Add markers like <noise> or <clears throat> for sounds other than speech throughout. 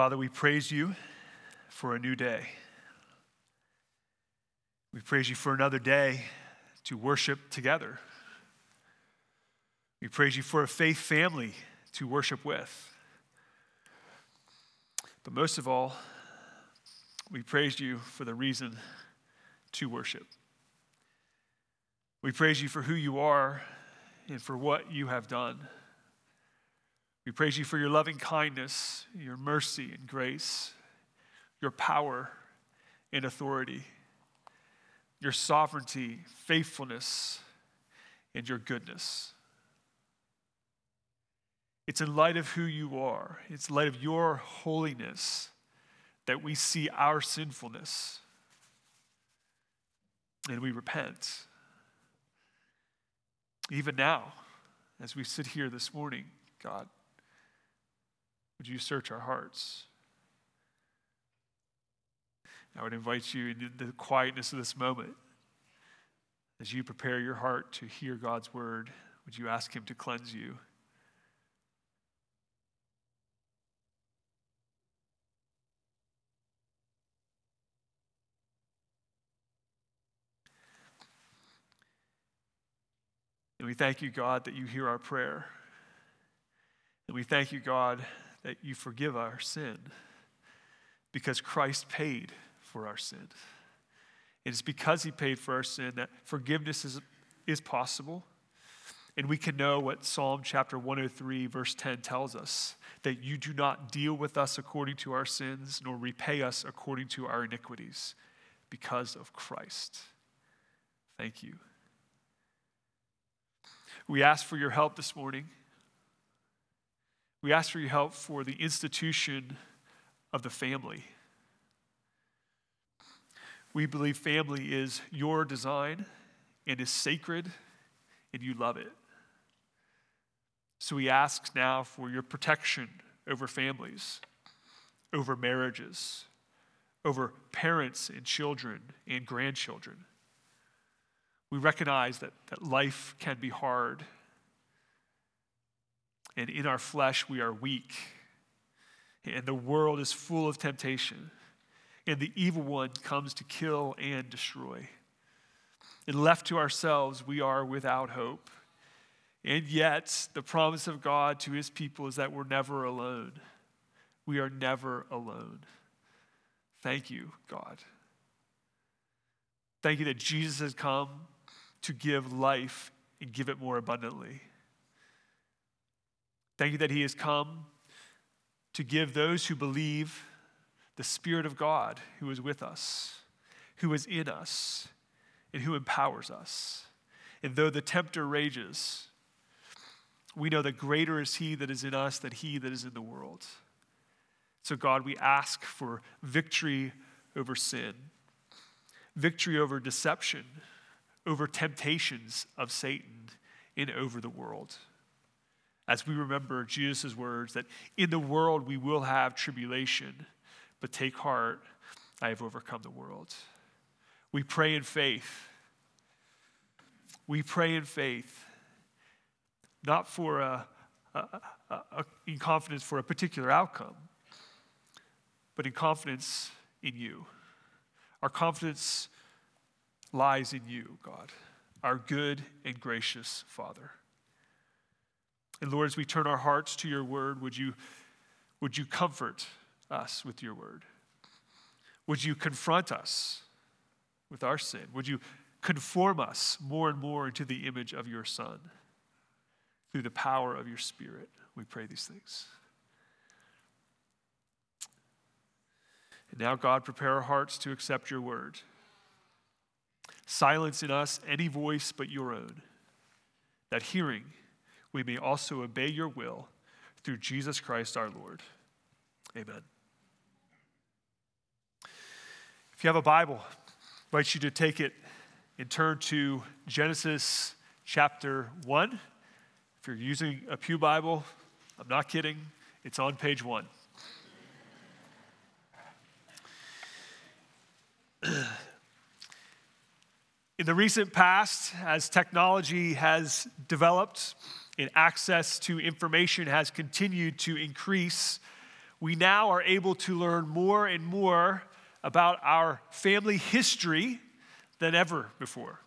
Father, we praise you for a new day. We praise you for another day to worship together. We praise you for a faith family to worship with. But most of all, we praise you for the reason to worship. We praise you for who you are and for what you have done. We praise you for your loving kindness, your mercy and grace, your power and authority, your sovereignty, faithfulness, and your goodness. It's in light of who you are, it's in light of your holiness that we see our sinfulness and we repent. Even now, as we sit here this morning, God, would you search our hearts? I would invite you in the quietness of this moment, as you prepare your heart to hear God's word, would you ask Him to cleanse you? And we thank you, God, that you hear our prayer. And we thank you, God, that you forgive our sin because Christ paid for our sin. It is because he paid for our sin that forgiveness is, is possible. And we can know what Psalm chapter 103, verse 10 tells us that you do not deal with us according to our sins, nor repay us according to our iniquities, because of Christ. Thank you. We ask for your help this morning. We ask for your help for the institution of the family. We believe family is your design and is sacred, and you love it. So we ask now for your protection over families, over marriages, over parents and children and grandchildren. We recognize that, that life can be hard. And in our flesh, we are weak. And the world is full of temptation. And the evil one comes to kill and destroy. And left to ourselves, we are without hope. And yet, the promise of God to his people is that we're never alone. We are never alone. Thank you, God. Thank you that Jesus has come to give life and give it more abundantly. Thank you that He has come to give those who believe the Spirit of God who is with us, who is in us, and who empowers us. And though the tempter rages, we know that greater is He that is in us than He that is in the world. So, God, we ask for victory over sin, victory over deception over temptations of Satan and over the world. As we remember Jesus' words that in the world we will have tribulation, but take heart, I have overcome the world. We pray in faith. We pray in faith, not for a, a, a, a in confidence for a particular outcome, but in confidence in you. Our confidence lies in you, God, our good and gracious Father. And Lord, as we turn our hearts to your word, would you, would you comfort us with your word? Would you confront us with our sin? Would you conform us more and more into the image of your Son through the power of your Spirit? We pray these things. And now, God, prepare our hearts to accept your word. Silence in us any voice but your own, that hearing we may also obey your will through Jesus Christ our Lord. Amen. If you have a Bible, I invite you to take it and turn to Genesis chapter 1. If you're using a Pew Bible, I'm not kidding, it's on page 1. <clears throat> In the recent past, as technology has developed and access to information has continued to increase, we now are able to learn more and more about our family history than ever before.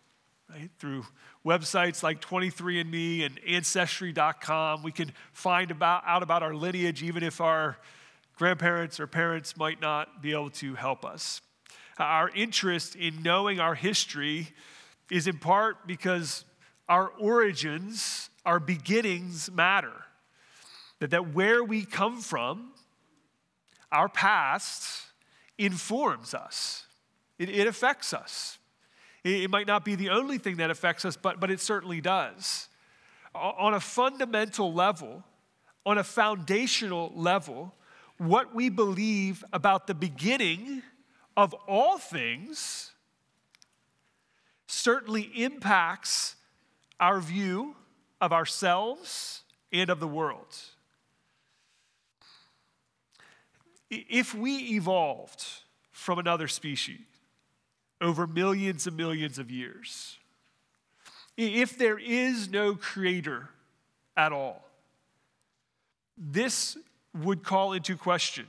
Right? Through websites like 23andMe and Ancestry.com, we can find about, out about our lineage even if our grandparents or parents might not be able to help us. Our interest in knowing our history is in part because our origins, our beginnings matter. That, that where we come from, our past, informs us, it, it affects us. It, it might not be the only thing that affects us, but, but it certainly does. On a fundamental level, on a foundational level, what we believe about the beginning of all things certainly impacts our view of ourselves and of the world. If we evolved from another species over millions and millions of years, if there is no creator at all, this would call into question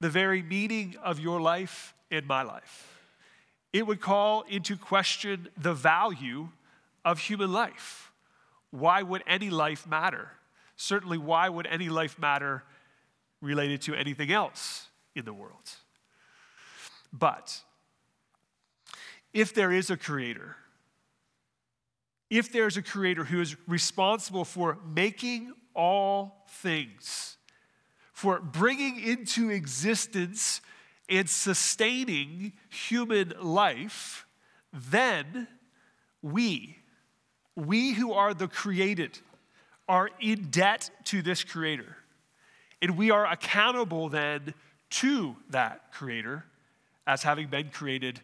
the very meaning of your life and my life. It would call into question the value of human life. Why would any life matter? Certainly, why would any life matter related to anything else in the world? But if there is a creator, if there's a creator who is responsible for making all things, for bringing into existence and sustaining human life, then we, we who are the created are in debt to this creator. And we are accountable then to that creator as having been created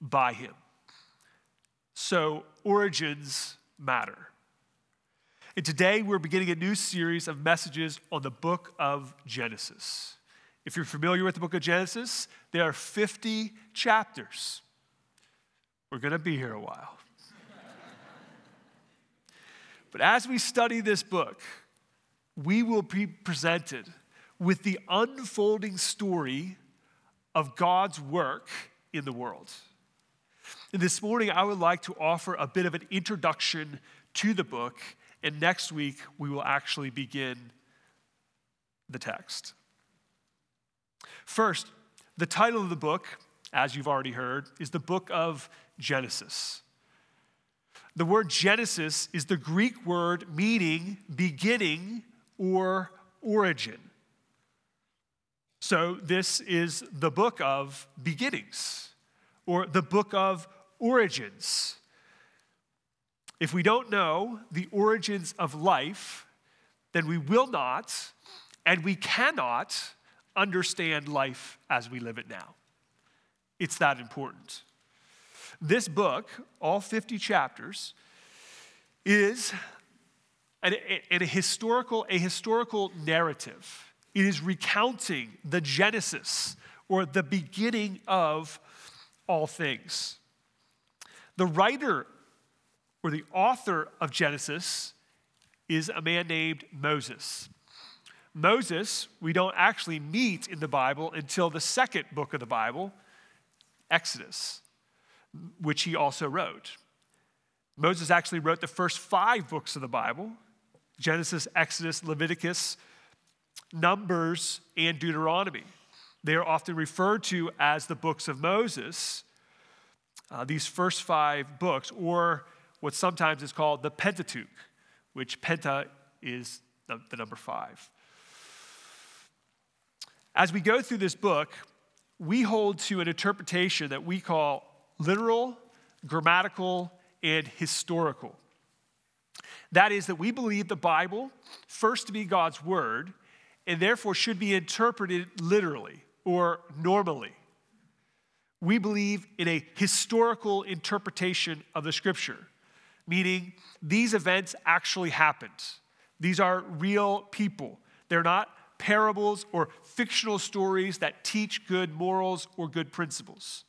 by him. So origins matter. And today we're beginning a new series of messages on the book of Genesis. If you're familiar with the book of Genesis, there are 50 chapters. We're going to be here a while. But as we study this book, we will be presented with the unfolding story of God's work in the world. And this morning, I would like to offer a bit of an introduction to the book, and next week, we will actually begin the text. First, the title of the book, as you've already heard, is the book of Genesis. The word Genesis is the Greek word meaning beginning or origin. So, this is the book of beginnings or the book of origins. If we don't know the origins of life, then we will not and we cannot understand life as we live it now. It's that important. This book, all 50 chapters, is an, a, historical, a historical narrative. It is recounting the genesis or the beginning of all things. The writer or the author of Genesis is a man named Moses. Moses, we don't actually meet in the Bible until the second book of the Bible, Exodus which he also wrote. Moses actually wrote the first five books of the Bible Genesis, Exodus, Leviticus, Numbers, and Deuteronomy. They are often referred to as the books of Moses, uh, these first five books, or what sometimes is called the Pentateuch, which Penta is the, the number five. As we go through this book, we hold to an interpretation that we call literal, grammatical, and historical. That is, that we believe the Bible, first to be God's word, and therefore should be interpreted literally or normally. We believe in a historical interpretation of the scripture, meaning these events actually happened. These are real people. They're not parables or fictional stories that teach good morals or good principles.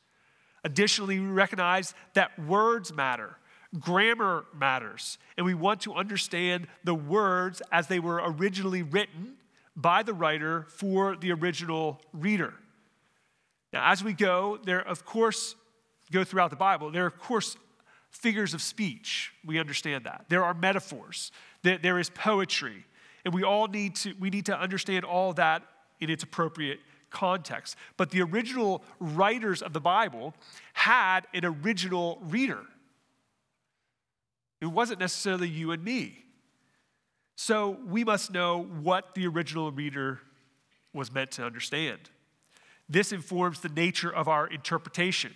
Additionally, we recognize that words matter, grammar matters, and we want to understand the words as they were originally written by the writer for the original reader. Now, as we go, there, of course, go throughout the Bible, there are, of course, figures of speech. We understand that. There are metaphors, there, there is poetry, and we all need to, we need to understand all that in its appropriate context. But the original writers of the Bible had an original reader. It wasn't necessarily you and me. So we must know what the original reader was meant to understand. This informs the nature of our interpretation.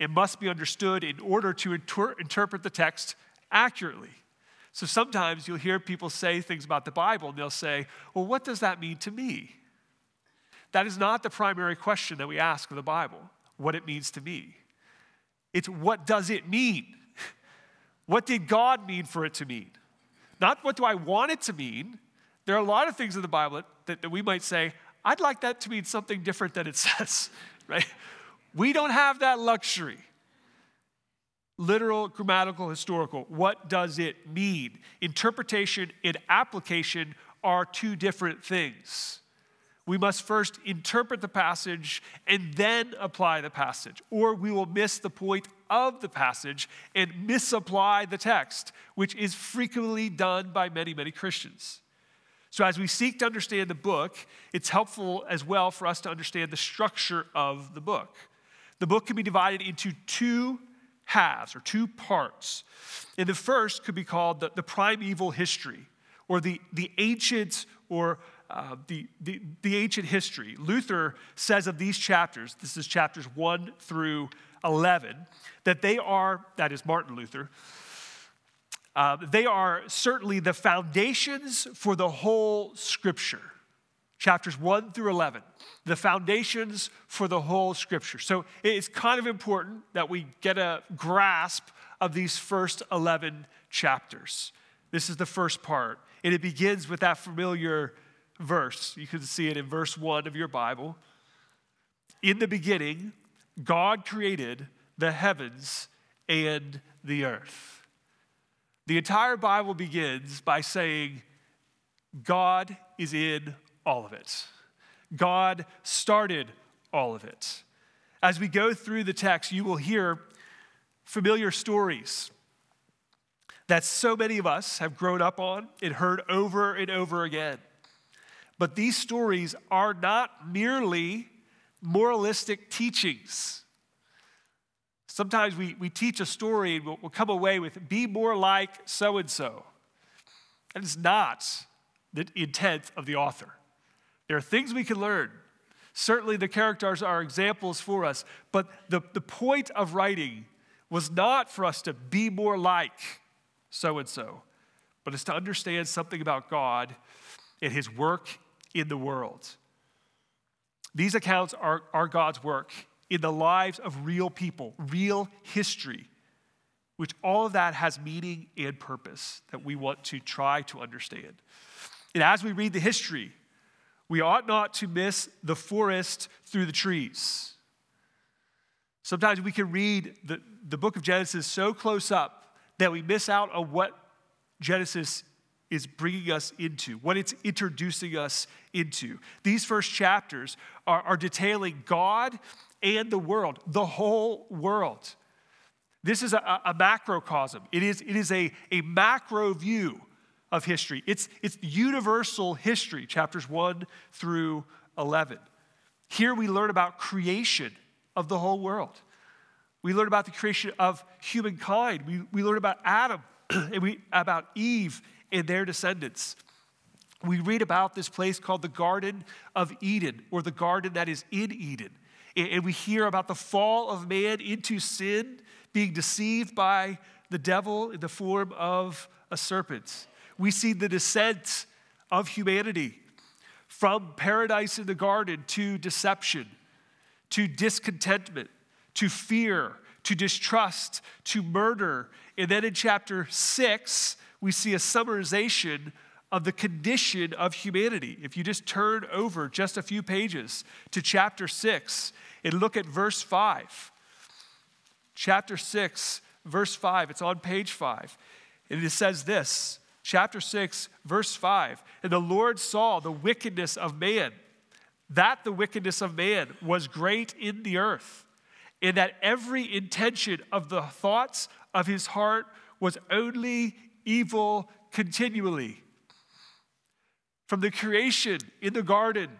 It must be understood in order to inter- interpret the text accurately. So sometimes you'll hear people say things about the Bible and they'll say, Well, what does that mean to me? That is not the primary question that we ask of the Bible, what it means to me. It's what does it mean? What did God mean for it to mean? Not what do I want it to mean. There are a lot of things in the Bible that, that we might say, I'd like that to mean something different than it <laughs> says, right? We don't have that luxury. Literal, grammatical, historical. What does it mean? Interpretation and application are two different things. We must first interpret the passage and then apply the passage, or we will miss the point of the passage and misapply the text, which is frequently done by many, many Christians. So, as we seek to understand the book, it's helpful as well for us to understand the structure of the book. The book can be divided into two halves or two parts. And the first could be called the, the primeval history or the, the ancient or uh, the, the, the ancient history. Luther says of these chapters, this is chapters 1 through 11, that they are, that is Martin Luther, uh, they are certainly the foundations for the whole scripture. Chapters 1 through 11, the foundations for the whole scripture. So it's kind of important that we get a grasp of these first 11 chapters. This is the first part, and it begins with that familiar verse. You can see it in verse 1 of your Bible. In the beginning, God created the heavens and the earth. The entire Bible begins by saying, God is in all of it. God started all of it. As we go through the text, you will hear familiar stories that so many of us have grown up on and heard over and over again. But these stories are not merely moralistic teachings. Sometimes we, we teach a story and we'll, we'll come away with, be more like so and so. That is not the intent of the author. There are things we can learn. Certainly, the characters are examples for us, but the, the point of writing was not for us to be more like so and so, but it's to understand something about God and His work in the world. These accounts are, are God's work in the lives of real people, real history, which all of that has meaning and purpose that we want to try to understand. And as we read the history, we ought not to miss the forest through the trees. Sometimes we can read the, the book of Genesis so close up that we miss out on what Genesis is bringing us into, what it's introducing us into. These first chapters are, are detailing God and the world, the whole world. This is a, a macrocosm, it is, it is a, a macro view of history. It's, it's universal history, chapters 1 through 11. Here we learn about creation of the whole world. We learn about the creation of humankind. We, we learn about Adam <clears throat> and we, about Eve and their descendants. We read about this place called the Garden of Eden, or the garden that is in Eden. And we hear about the fall of man into sin, being deceived by the devil in the form of a serpent. We see the descent of humanity from paradise in the garden to deception, to discontentment, to fear, to distrust, to murder. And then in chapter six, we see a summarization of the condition of humanity. If you just turn over just a few pages to chapter 6 and look at verse 5. Chapter 6, verse 5, it's on page 5. And it says this chapter 6, verse 5. And the Lord saw the wickedness of man, that the wickedness of man was great in the earth, and that every intention of the thoughts of his heart was only evil continually. From the creation in the garden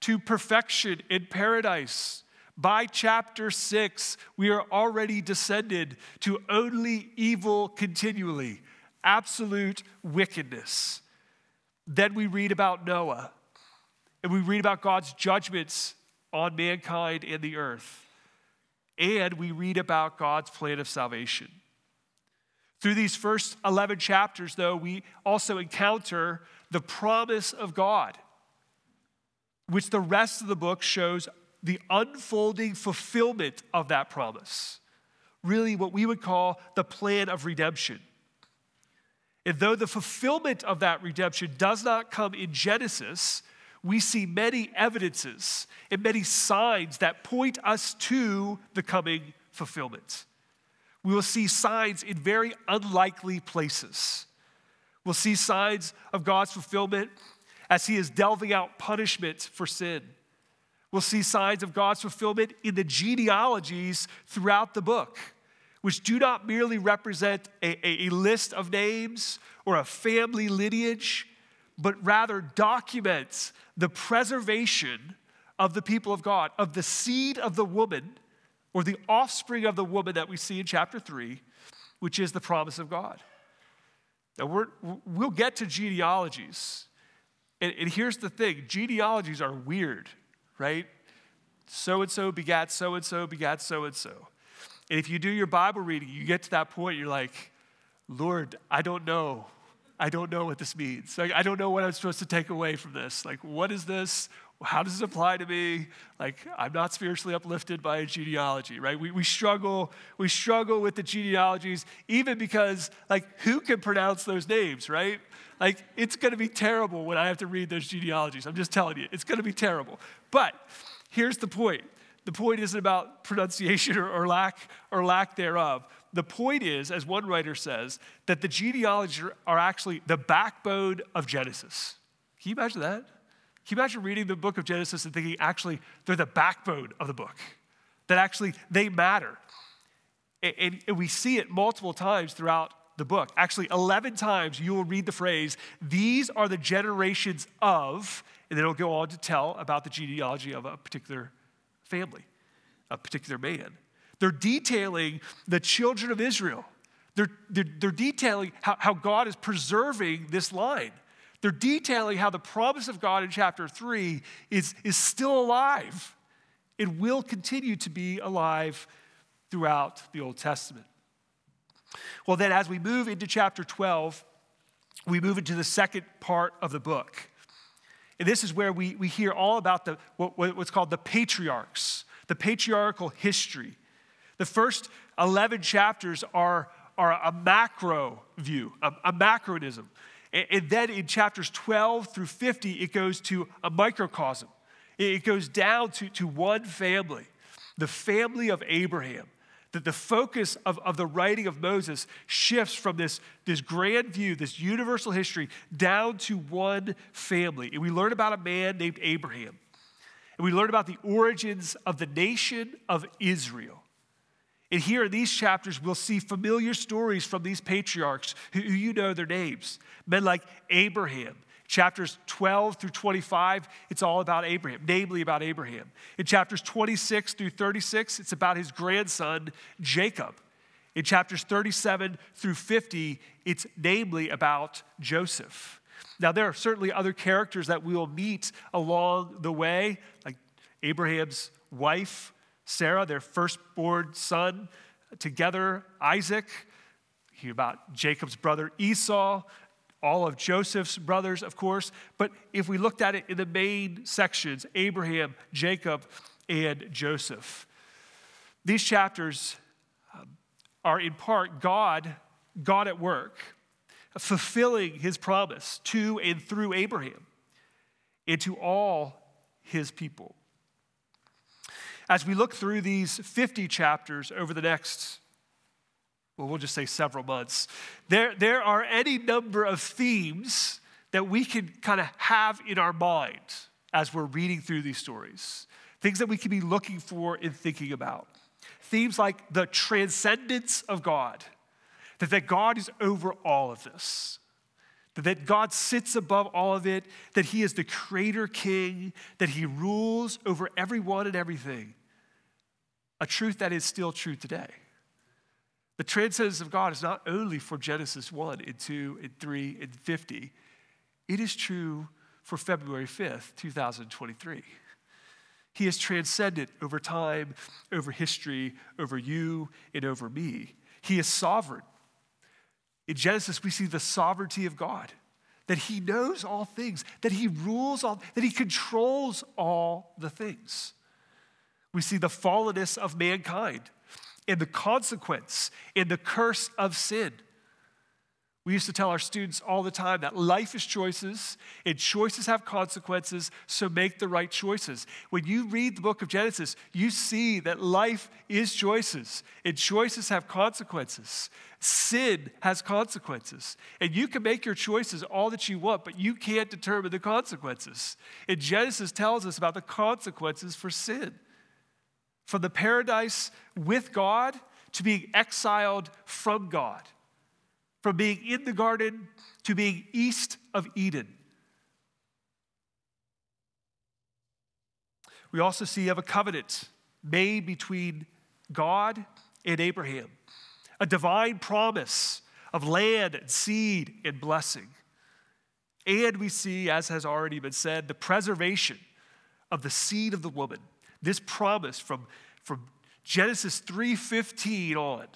to perfection in paradise, by chapter 6, we are already descended to only evil continually, absolute wickedness. Then we read about Noah, and we read about God's judgments on mankind and the earth. And we read about God's plan of salvation. Through these first 11 chapters, though, we also encounter the promise of God, which the rest of the book shows the unfolding fulfillment of that promise. Really, what we would call the plan of redemption. And though the fulfillment of that redemption does not come in Genesis, we see many evidences and many signs that point us to the coming fulfillment. We will see signs in very unlikely places. We'll see signs of God's fulfillment as He is delving out punishment for sin. We'll see signs of God's fulfillment in the genealogies throughout the book, which do not merely represent a, a, a list of names or a family lineage, but rather documents the preservation of the people of God, of the seed of the woman or the offspring of the woman that we see in chapter 3, which is the promise of God. Now, we will get to genealogies. And, and here's the thing genealogies are weird right? So and so begat so and so begat so and so. And if you do your Bible reading, you get to that point, you're like, Lord, I don't know. I don't know what this means. Like, I don't know what I'm supposed to take away from this. Like, what is this? How does it apply to me? Like, I'm not spiritually uplifted by a genealogy, right? We, we struggle, we struggle with the genealogies, even because, like, who can pronounce those names, right? Like, it's gonna be terrible when I have to read those genealogies. I'm just telling you, it's gonna be terrible. But here's the point the point isn't about pronunciation or, or, lack, or lack thereof. The point is, as one writer says, that the genealogies are actually the backbone of Genesis. Can you imagine that? Can you imagine reading the book of Genesis and thinking, actually, they're the backbone of the book? That actually they matter. And, we see it multiple times throughout the book. Actually, 11 times you will read the phrase, these are the generations of, and then it'll go on to tell about the genealogy of a particular family, a particular man. They're detailing the children of Israel. They're, they're, they're detailing how, how God is preserving this line. They're detailing how the promise of God in chapter 3 is, is still alive. It will continue to be alive throughout the Old Testament. Well, then, as we move into chapter 12, we move into the second part of the book. And this is where we, we hear all about the, what, what's called the patriarchs, the patriarchal history. The first 11 chapters are, are a macro view, a, a macronism. And, then in chapters 12 through 50, it goes to a microcosm. It goes down to, to one family, the family of Abraham that the focus of, of the writing of Moses shifts from this, this grand view, this universal history, down to one family. And we learn about a man named Abraham. And we learn about the origins of the nation of Israel. And here in these chapters, we'll see familiar stories from these patriarchs who, who you know their names. Men like Abraham, Chapters 12 through 25, it's all about Abraham, namely about Abraham. In chapters 26 through 36, it's about his grandson, Jacob. In chapters 37 through 50, it's namely about Joseph. Now, there are certainly other characters that we will meet along the way, like Abraham's wife, Sarah, their firstborn son, together, Isaac. Hear about Jacob's brother Esau, all of Joseph's brothers, of course. But if we looked at it in the main sections Abraham, Jacob, and Joseph, these chapters um, are in part God, God at work, fulfilling his promise to and through Abraham and to all his people. As we look through these 50 chapters over the next well, we'll just say several months, there, there are any number of themes that we can kind of have in our mind as we're reading through these stories, things that we can be looking for and thinking about. Themes like the transcendence of God, that, that God is over all of this, that God sits above all of it, that He is the creator king, that He rules over everyone and everything. A truth that is still true today. The transcendence of God is not only for Genesis 1 and 2 and 3 and 50, it is true for February 5th, 2023. He is transcendent over time, over history, over you, and over me. He is sovereign. In Genesis, we see the sovereignty of God, that He knows all things, that He rules all, that He controls all the things. We see the fallenness of mankind, and the consequence, in the curse of sin. We used to tell our students all the time that life is choices, and choices have consequences, so make the right choices. When you read the book of Genesis, you see that life is choices, and choices have consequences. Sin has consequences. And you can make your choices all that you want, but you can't determine the consequences. And Genesis tells us about the consequences for sin from the paradise with God to being exiled from God, from being in the garden to being east of Eden. We also see of a covenant made between God and Abraham, a divine promise of land and seed and blessing. And we see, as has already been said, the preservation of the seed of the woman this promise from, from Genesis 3:15 on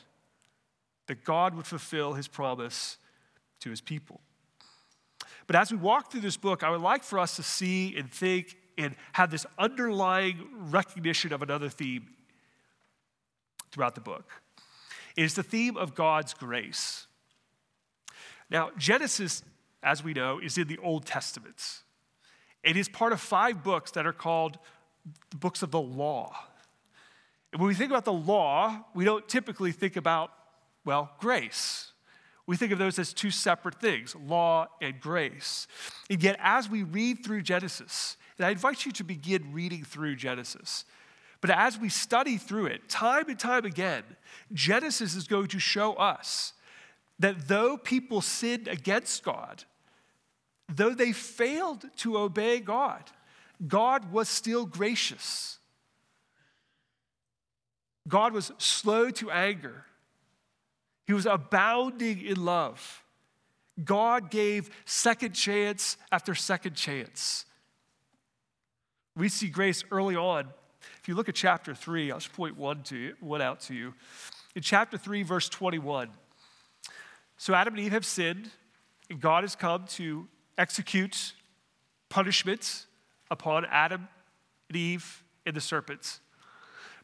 that God would fulfill his promise to his people. But as we walk through this book, I would like for us to see and think and have this underlying recognition of another theme throughout the book. It is the theme of God's grace. Now, Genesis, as we know, is in the Old Testament. It is part of five books that are called the books of the law. And when we think about the law, we don't typically think about, well, grace. We think of those as two separate things, law and grace. And yet, as we read through Genesis, and I invite you to begin reading through Genesis, but as we study through it, time and time again, Genesis is going to show us that though people sinned against God, though they failed to obey God, God was still gracious. God was slow to anger. He was abounding in love. God gave second chance after second chance. We see grace early on. If you look at chapter 3, I'll just point one, to you, one out to you. In chapter 3, verse 21, so Adam and Eve have sinned, and God has come to execute punishment upon Adam and Eve and the serpents.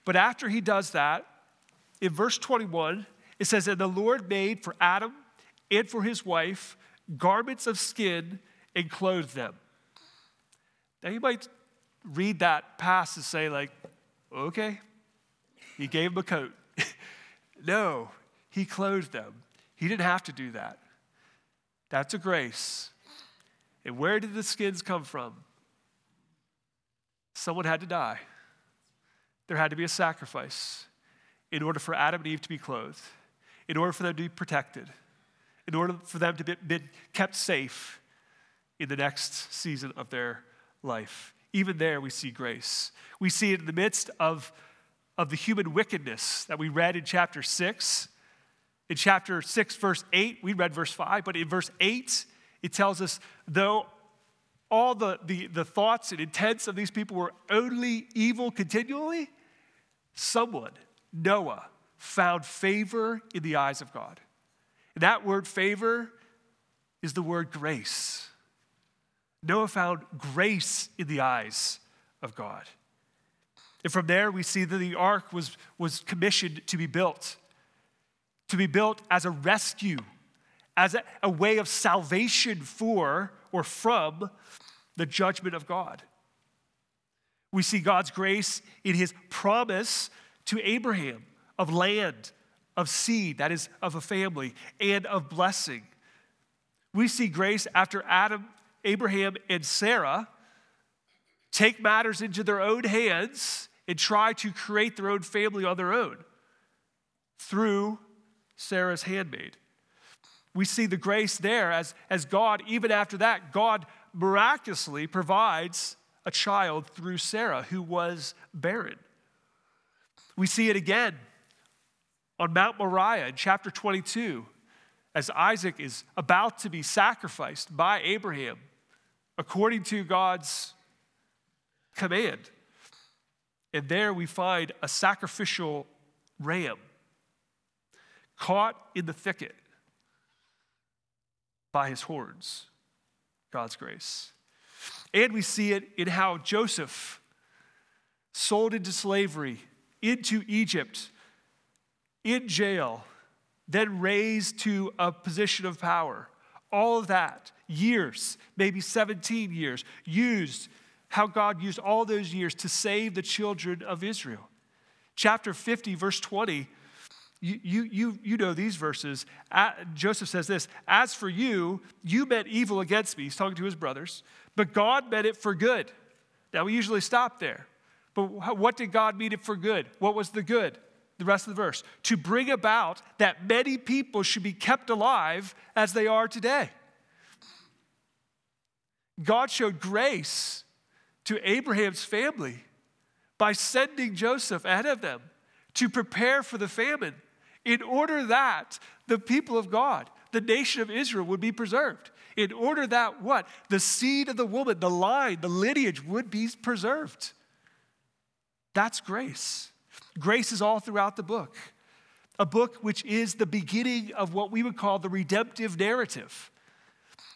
But after he does that, in verse 21, it says, that the Lord made for Adam and for his wife garments of skin and clothed them. Now you might read that past and say, like, okay, he gave them a coat. <laughs> no, he clothed them. He didn't have to do that. That's a grace. And where did the skins come from? someone had to die. There had to be a sacrifice in order for Adam and Eve to be clothed, in order for them to be protected, in order for them to be kept safe in the next season of their life. Even there, we see grace. We see it in the midst of, of the human wickedness that we read in chapter 6. In chapter 6, verse 8, we read verse 5, but in verse 8, it tells us, though all the, the, the thoughts and intents of these people were only evil continually, someone, Noah, found favor in the eyes of God. That word favor is the word grace. Noah found grace in the eyes of God. And from there, we see that the ark was, was commissioned to be built, to be built as a rescue, as a, a way of salvation for or from the judgment of God. We see God's grace in his promise to Abraham of land, of seed, that is, of a family, and of blessing. We see grace after Adam, Abraham, and Sarah take matters into their own hands and try to create their own family on their own through Sarah's handmaid. We see the grace there as, as God, even after that, God miraculously provides a child through Sarah who was barren. We see it again on Mount Moriah in chapter 22 as Isaac is about to be sacrificed by Abraham according to God's command. And there we find a sacrificial ram caught in the thicket by his horns. God's grace. And we see it in how Joseph, sold into slavery, into Egypt, in jail, then raised to a position of power. All of that, years, maybe 17 years, used how God used all those years to save the children of Israel. Chapter 50, verse 20, you, you, you, you know these verses. Joseph says this As for you, you meant evil against me. He's talking to his brothers, but God meant it for good. Now, we usually stop there. But what did God mean it for good? What was the good? The rest of the verse. To bring about that many people should be kept alive as they are today. God showed grace to Abraham's family by sending Joseph ahead of them to prepare for the famine in order that the people of God, the nation of Israel, would be preserved. In order that what? The seed of the woman, the line, the lineage would be preserved. That's grace. Grace is all throughout the book. A book which is the beginning of what we would call the redemptive narrative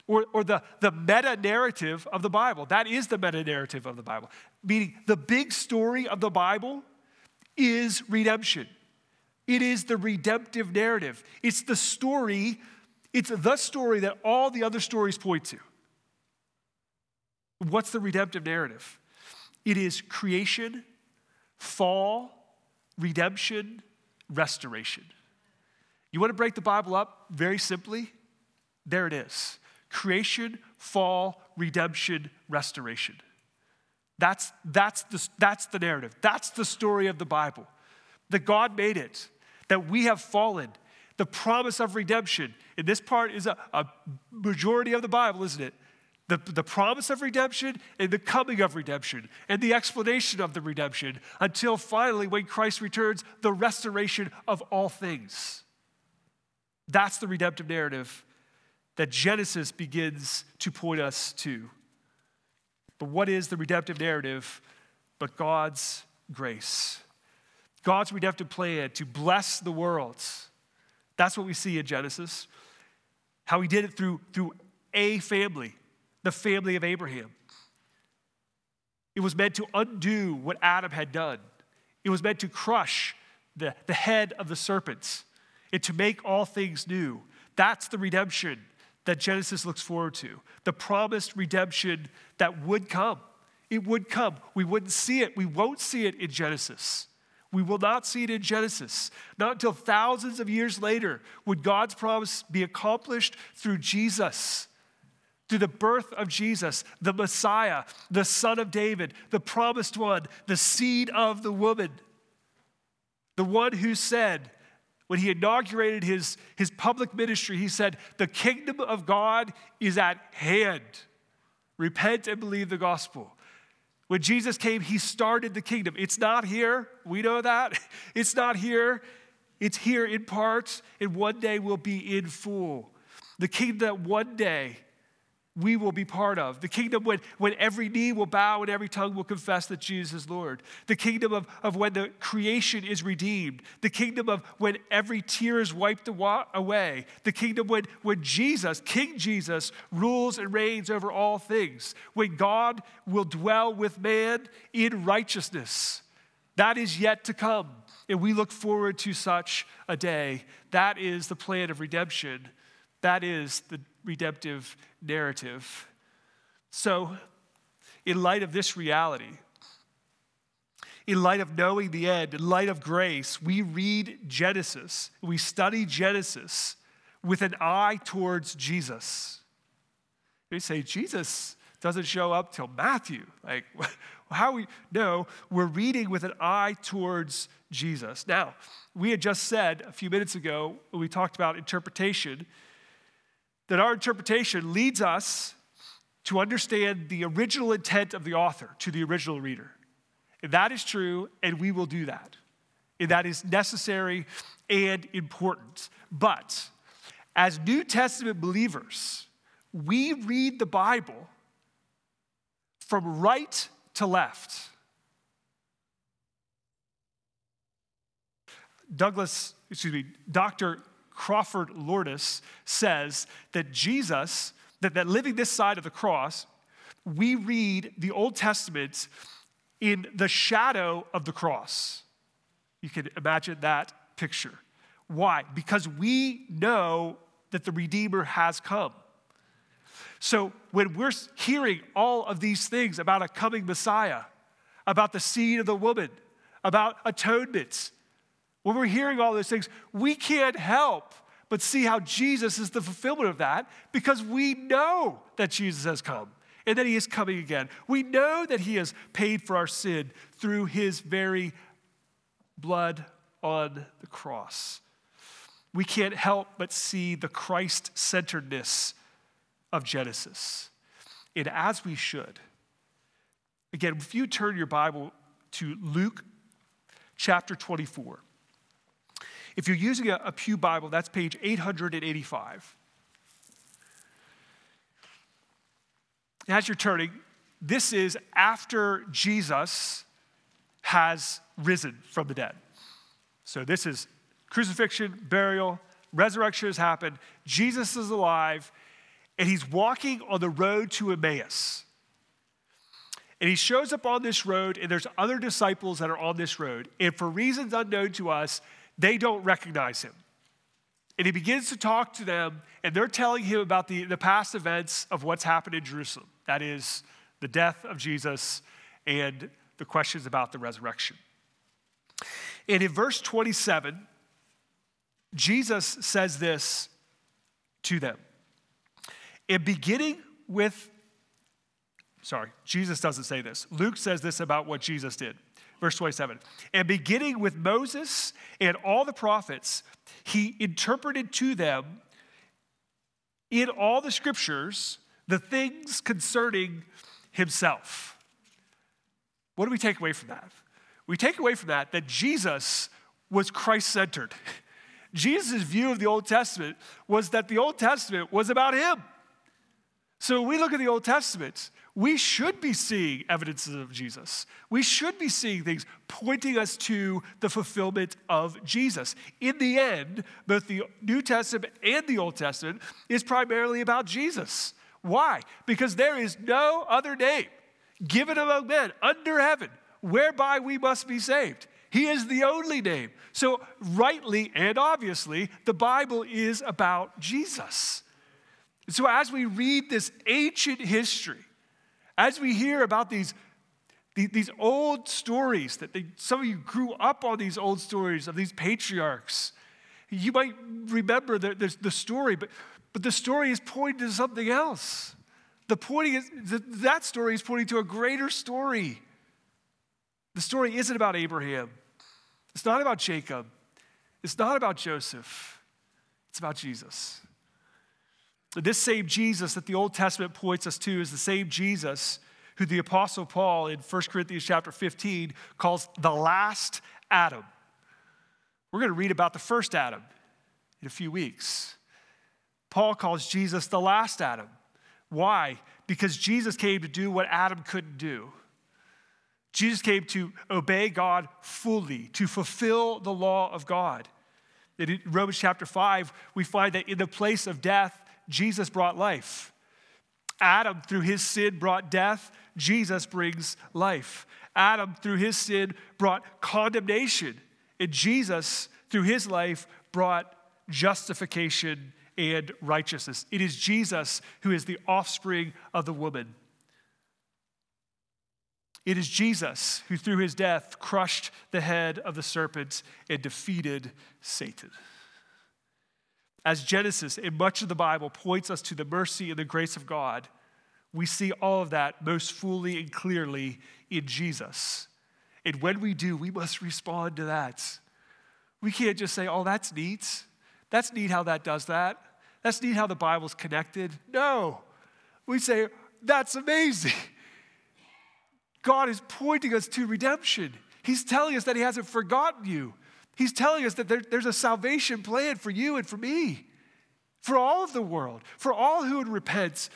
or, or the, the meta narrative of the Bible. That is the meta narrative of the Bible. Meaning, the big story of the Bible is redemption. It is the redemptive narrative. It's the story, it's the story that all the other stories point to. What's the redemptive narrative? It is creation, fall, redemption, restoration. You want to break the Bible up very simply? There it is creation, fall, redemption, restoration. That's, that's, the, that's the narrative. That's the story of the Bible. That God made it, that we have fallen. The promise of redemption. And this part is a, a majority of the Bible, isn't it? The, the promise of redemption and the coming of redemption and the explanation of the redemption until finally, when Christ returns, the restoration of all things. That's the redemptive narrative that Genesis begins to point us to. But what is the redemptive narrative but God's grace? God's redemptive plan to bless the world. That's what we see in Genesis. How he did it through, through a family, the family of Abraham. It was meant to undo what Adam had done. It was meant to crush the, the head of the serpents and to make all things new. That's the redemption that Genesis looks forward to the promised redemption that would come. It would come. We wouldn't see it. We won't see it in Genesis. We will not see it in Genesis. Not until thousands of years later would God's promise be accomplished through Jesus, through the birth of Jesus, the Messiah, the Son of David, the promised one, the seed of the woman, the one who said, when he inaugurated his, his public ministry, he said, The kingdom of God is at hand. Repent and believe the gospel. When Jesus came, he started the kingdom. It's not here. We know that. <laughs> It's not here. It's here in parts, and one day will be in full. The kingdom that one day we will be part of. The kingdom when, when every knee will bow and every tongue will confess that Jesus is Lord. The kingdom of, of when the creation is redeemed. The kingdom of when every tear is wiped away. The kingdom when, when Jesus, King Jesus, rules and reigns over all things. When God will dwell with man in righteousness. That is yet to come. And we look forward to such a day. That is the plan of redemption. That is the redemptive narrative. So, in light of this reality, in light of knowing the end, in light of grace, we read Genesis, we study Genesis with an eye towards Jesus. We say, Jesus doesn't show up till Matthew. Like, <laughs> how we no, we're reading with an eye towards Jesus. Now, we had just said a few minutes ago we talked about interpretation that our interpretation leads us to understand the original intent of the author to the original reader. And that is true, and we will do that. And that is necessary and important. But as New Testament believers, we read the Bible from right to left. Douglas, excuse me, Dr. Crawford Loritts says that Jesus, that, that living this side of the cross, we read the Old Testament in the shadow of the cross. You can imagine that picture. Why? Because we know that the Redeemer has come. So when we're hearing all of these things about a coming Messiah, about the seed of the woman, about atonement, when we're hearing all those things, we can't help but see how Jesus is the fulfillment of that because we know that Jesus has come and that he is coming again. We know that he has paid for our sin through his very blood on the cross. We can't help but see the Christ centeredness of Genesis. And as we should, again, if you turn your Bible to Luke chapter 24, if you're using a, a Pew Bible, that's page 885. As you're turning, this is after Jesus has risen from the dead. So this is crucifixion, burial, resurrection has happened, Jesus is alive, and he's walking on the road to Emmaus. And he shows up on this road, and there's other disciples that are on this road. And for reasons unknown to us, they don't recognize him. And he begins to talk to them, and they're telling him about the, the past events of what's happened in Jerusalem. That is, the death of Jesus and the questions about the resurrection. And in verse 27, Jesus says this to them. And beginning with, sorry, Jesus doesn't say this. Luke says this about what Jesus did. Verse 27 And beginning with Moses and all the prophets, he interpreted to them in all the scriptures the things concerning himself. What do we take away from that? We take away from that that Jesus was Christ centered. <laughs> Jesus' view of the Old Testament was that the Old Testament was about him. So when we look at the Old Testament, we should be seeing evidences of Jesus. We should be seeing things pointing us to the fulfillment of Jesus. In the end, both the New Testament and the Old Testament is primarily about Jesus. Why? Because there is no other name given among men under heaven whereby we must be saved. He is the only name. So, rightly and obviously, the Bible is about Jesus. So, as we read this ancient history, as we hear about these, these old stories that they, some of you grew up on these old stories of these patriarchs, you might remember the, the, story, but, but the story is pointing to something else. The pointing is, that story is pointing to a greater story. The story isn't about Abraham. It's not about Jacob. It's not about Joseph. It's about Jesus. This same Jesus that the Old Testament points us to is the same Jesus who the Apostle Paul in 1 Corinthians chapter 15 calls the last Adam. We're going to read about the first Adam in a few weeks. Paul calls Jesus the last Adam. Why? Because Jesus came to do what Adam couldn't do. Jesus came to obey God fully, to fulfill the law of God. In Romans chapter 5, we find that in the place of death, Jesus brought life. Adam, through his sin, brought death. Jesus brings life. Adam, through his sin, brought condemnation. And Jesus, through his life, brought justification and righteousness. It is Jesus who is the offspring of the woman. It is Jesus who, through his death, crushed the head of the serpent and defeated Satan. As Genesis and much of the Bible points us to the mercy and the grace of God, we see all of that most fully and clearly in Jesus. And when we do, we must respond to that. We can't just say, oh, that's neat. That's neat how that does that. That's neat how the Bible's connected. No. We say, that's amazing. God is pointing us to redemption. He's telling us that He hasn't forgotten you. He's telling us that there, there's a salvation plan for you and for me, for all of the world, for all who would repent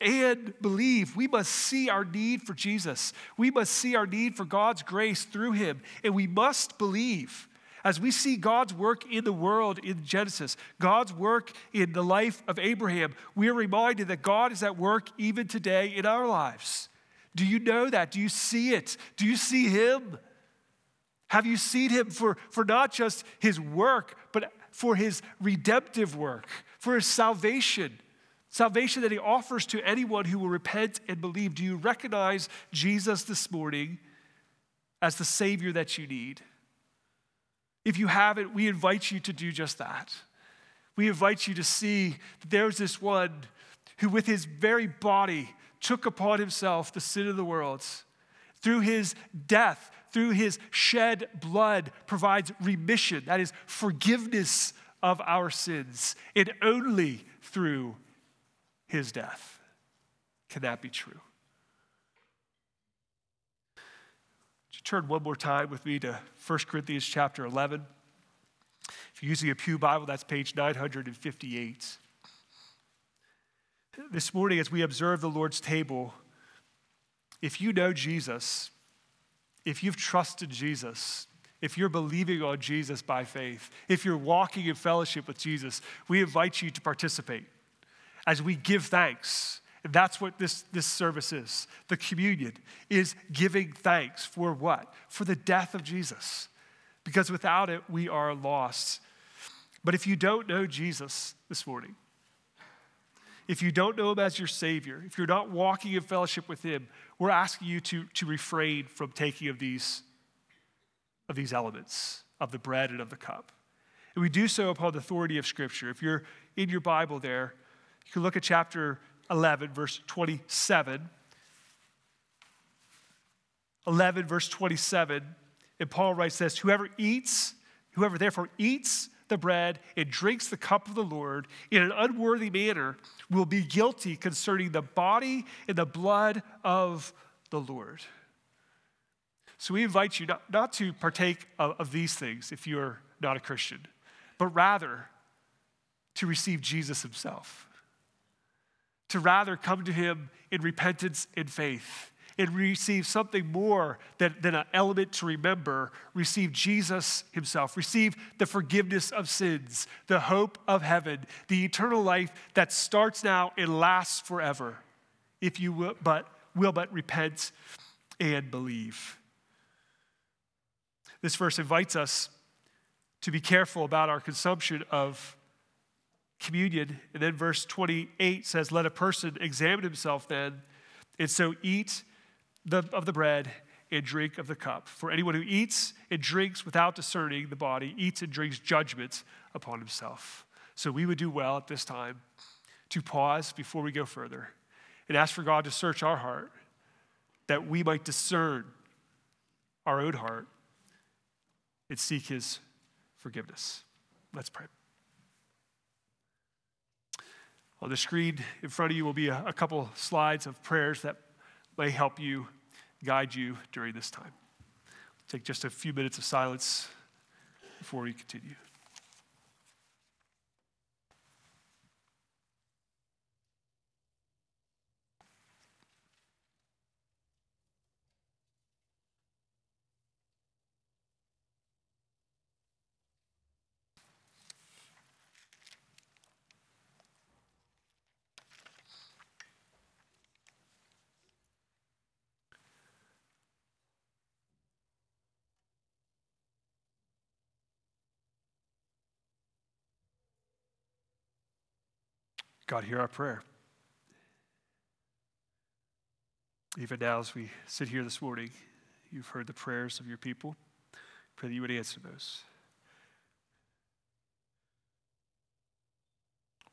and believe. We must see our need for Jesus. We must see our need for God's grace through Him, and we must believe. As we see God's work in the world in Genesis, God's work in the life of Abraham, we are reminded that God is at work even today in our lives. Do you know that? Do you see it? Do you see Him? Have you seen Him for, for not just His work, but for His redemptive work, for His salvation? Salvation that He offers to anyone who will repent and believe. Do you recognize Jesus this morning as the Savior that you need? If you haven't, we invite you to do just that. We invite you to see that there's this one who, with his very body, took upon himself the sin of the world. Through his death, through his shed blood, provides remission, that is, forgiveness of our sins, and only through his death can that be true. Would you turn one more time with me to 1 Corinthians chapter 11? If you're using a Pew Bible, that's page 958. This morning, as we observe the Lord's table, if you know Jesus, if you've trusted Jesus, if you're believing on Jesus by faith, if you're walking in fellowship with Jesus, we invite you to participate as we give thanks. And that's what this, this service is. The communion is giving thanks for what? For the death of Jesus. Because without it, we are lost. But if you don't know Jesus this morning, if you don't know him as your Savior, if you're not walking in fellowship with him, we're asking you to, to refrain from taking of these, of these elements, of the bread and of the cup. And we do so upon the authority of Scripture. If you're in your Bible there, you can look at chapter 11, verse 27. 11, verse 27. And Paul writes this Whoever eats, whoever therefore eats the bread and drinks the cup of the Lord in an unworthy manner will be guilty concerning the body and the blood of the Lord. So we invite you not, not to partake of, of these things if you're not a Christian, but rather to receive Jesus himself, to rather come to him in repentance and faith and receive something more than, than an element to remember. Receive Jesus Himself. Receive the forgiveness of sins, the hope of heaven, the eternal life that starts now and lasts forever, if you will but, will but repent and believe. This verse invites us to be careful about our consumption of communion. And then verse 28 says, Let a person examine himself then, and so eat the, of the bread and drink of the cup. For anyone who eats and drinks without discerning the body eats and drinks judgment upon himself. So we would do well at this time to pause before we go further and ask for God to search our heart that we might discern our own heart and seek his forgiveness. Let's pray. On the screen in front of you will be a, a couple slides of prayers that may help you guide you during this time. Take just a few minutes of silence before we continue. God, hear our prayer. Even now, as we sit here this morning, you've heard the prayers of your people. Pray that you would answer those.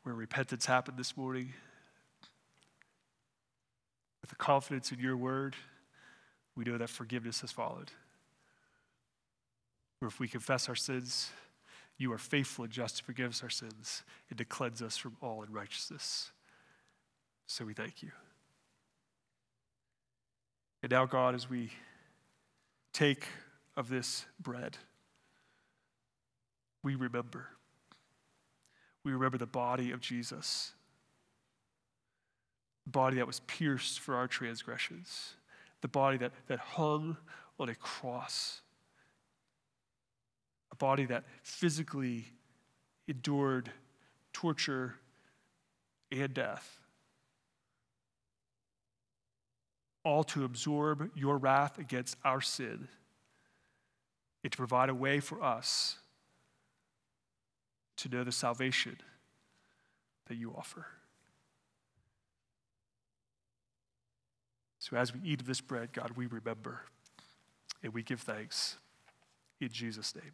Where repentance happened this morning, with the confidence in your word, we know that forgiveness has followed. Or if we confess our sins, you are faithful and just to forgive us our sins and to cleanse us from all unrighteousness. So we thank you. And now, God, as we take of this bread, we remember. We remember the body of Jesus, the body that was pierced for our transgressions, the body that, that hung on a cross, a body that physically endured torture and death all to absorb your wrath against our sin and to provide a way for us to know the salvation that you offer. So as we eat of this bread, God, we remember and we give thanks. In Jesus' name,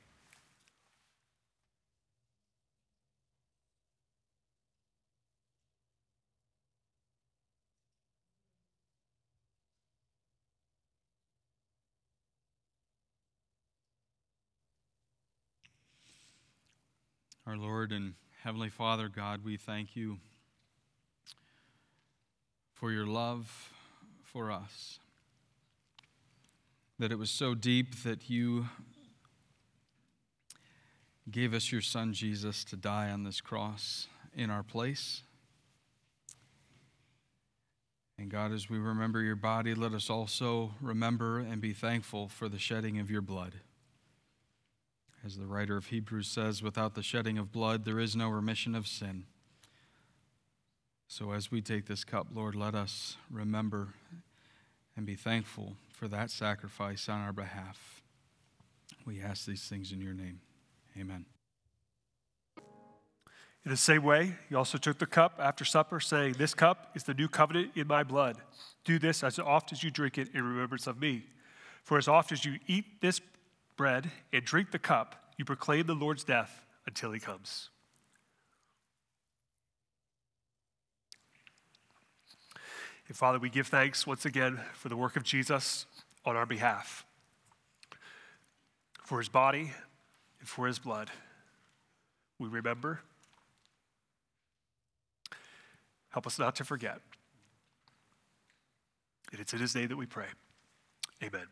Our Lord and Heavenly Father, God, we thank you for your love for us. That it was so deep that you gave us your Son Jesus to die on this cross in our place. And God, as we remember your body, let us also remember and be thankful for the shedding of your blood. As the writer of Hebrews says, without the shedding of blood, there is no remission of sin. So as we take this cup, Lord, let us remember and be thankful for that sacrifice on our behalf. We ask these things in your name. Amen. In the same way, he also took the cup after supper, saying, This cup is the new covenant in my blood. Do this as oft as you drink it in remembrance of me. For as oft as you eat this bread and drink the cup, you proclaim the Lord's death until he comes. And Father, we give thanks once again for the work of Jesus on our behalf, for his body and for his blood. We remember. Help us not to forget. And it's in his name that we pray. Amen.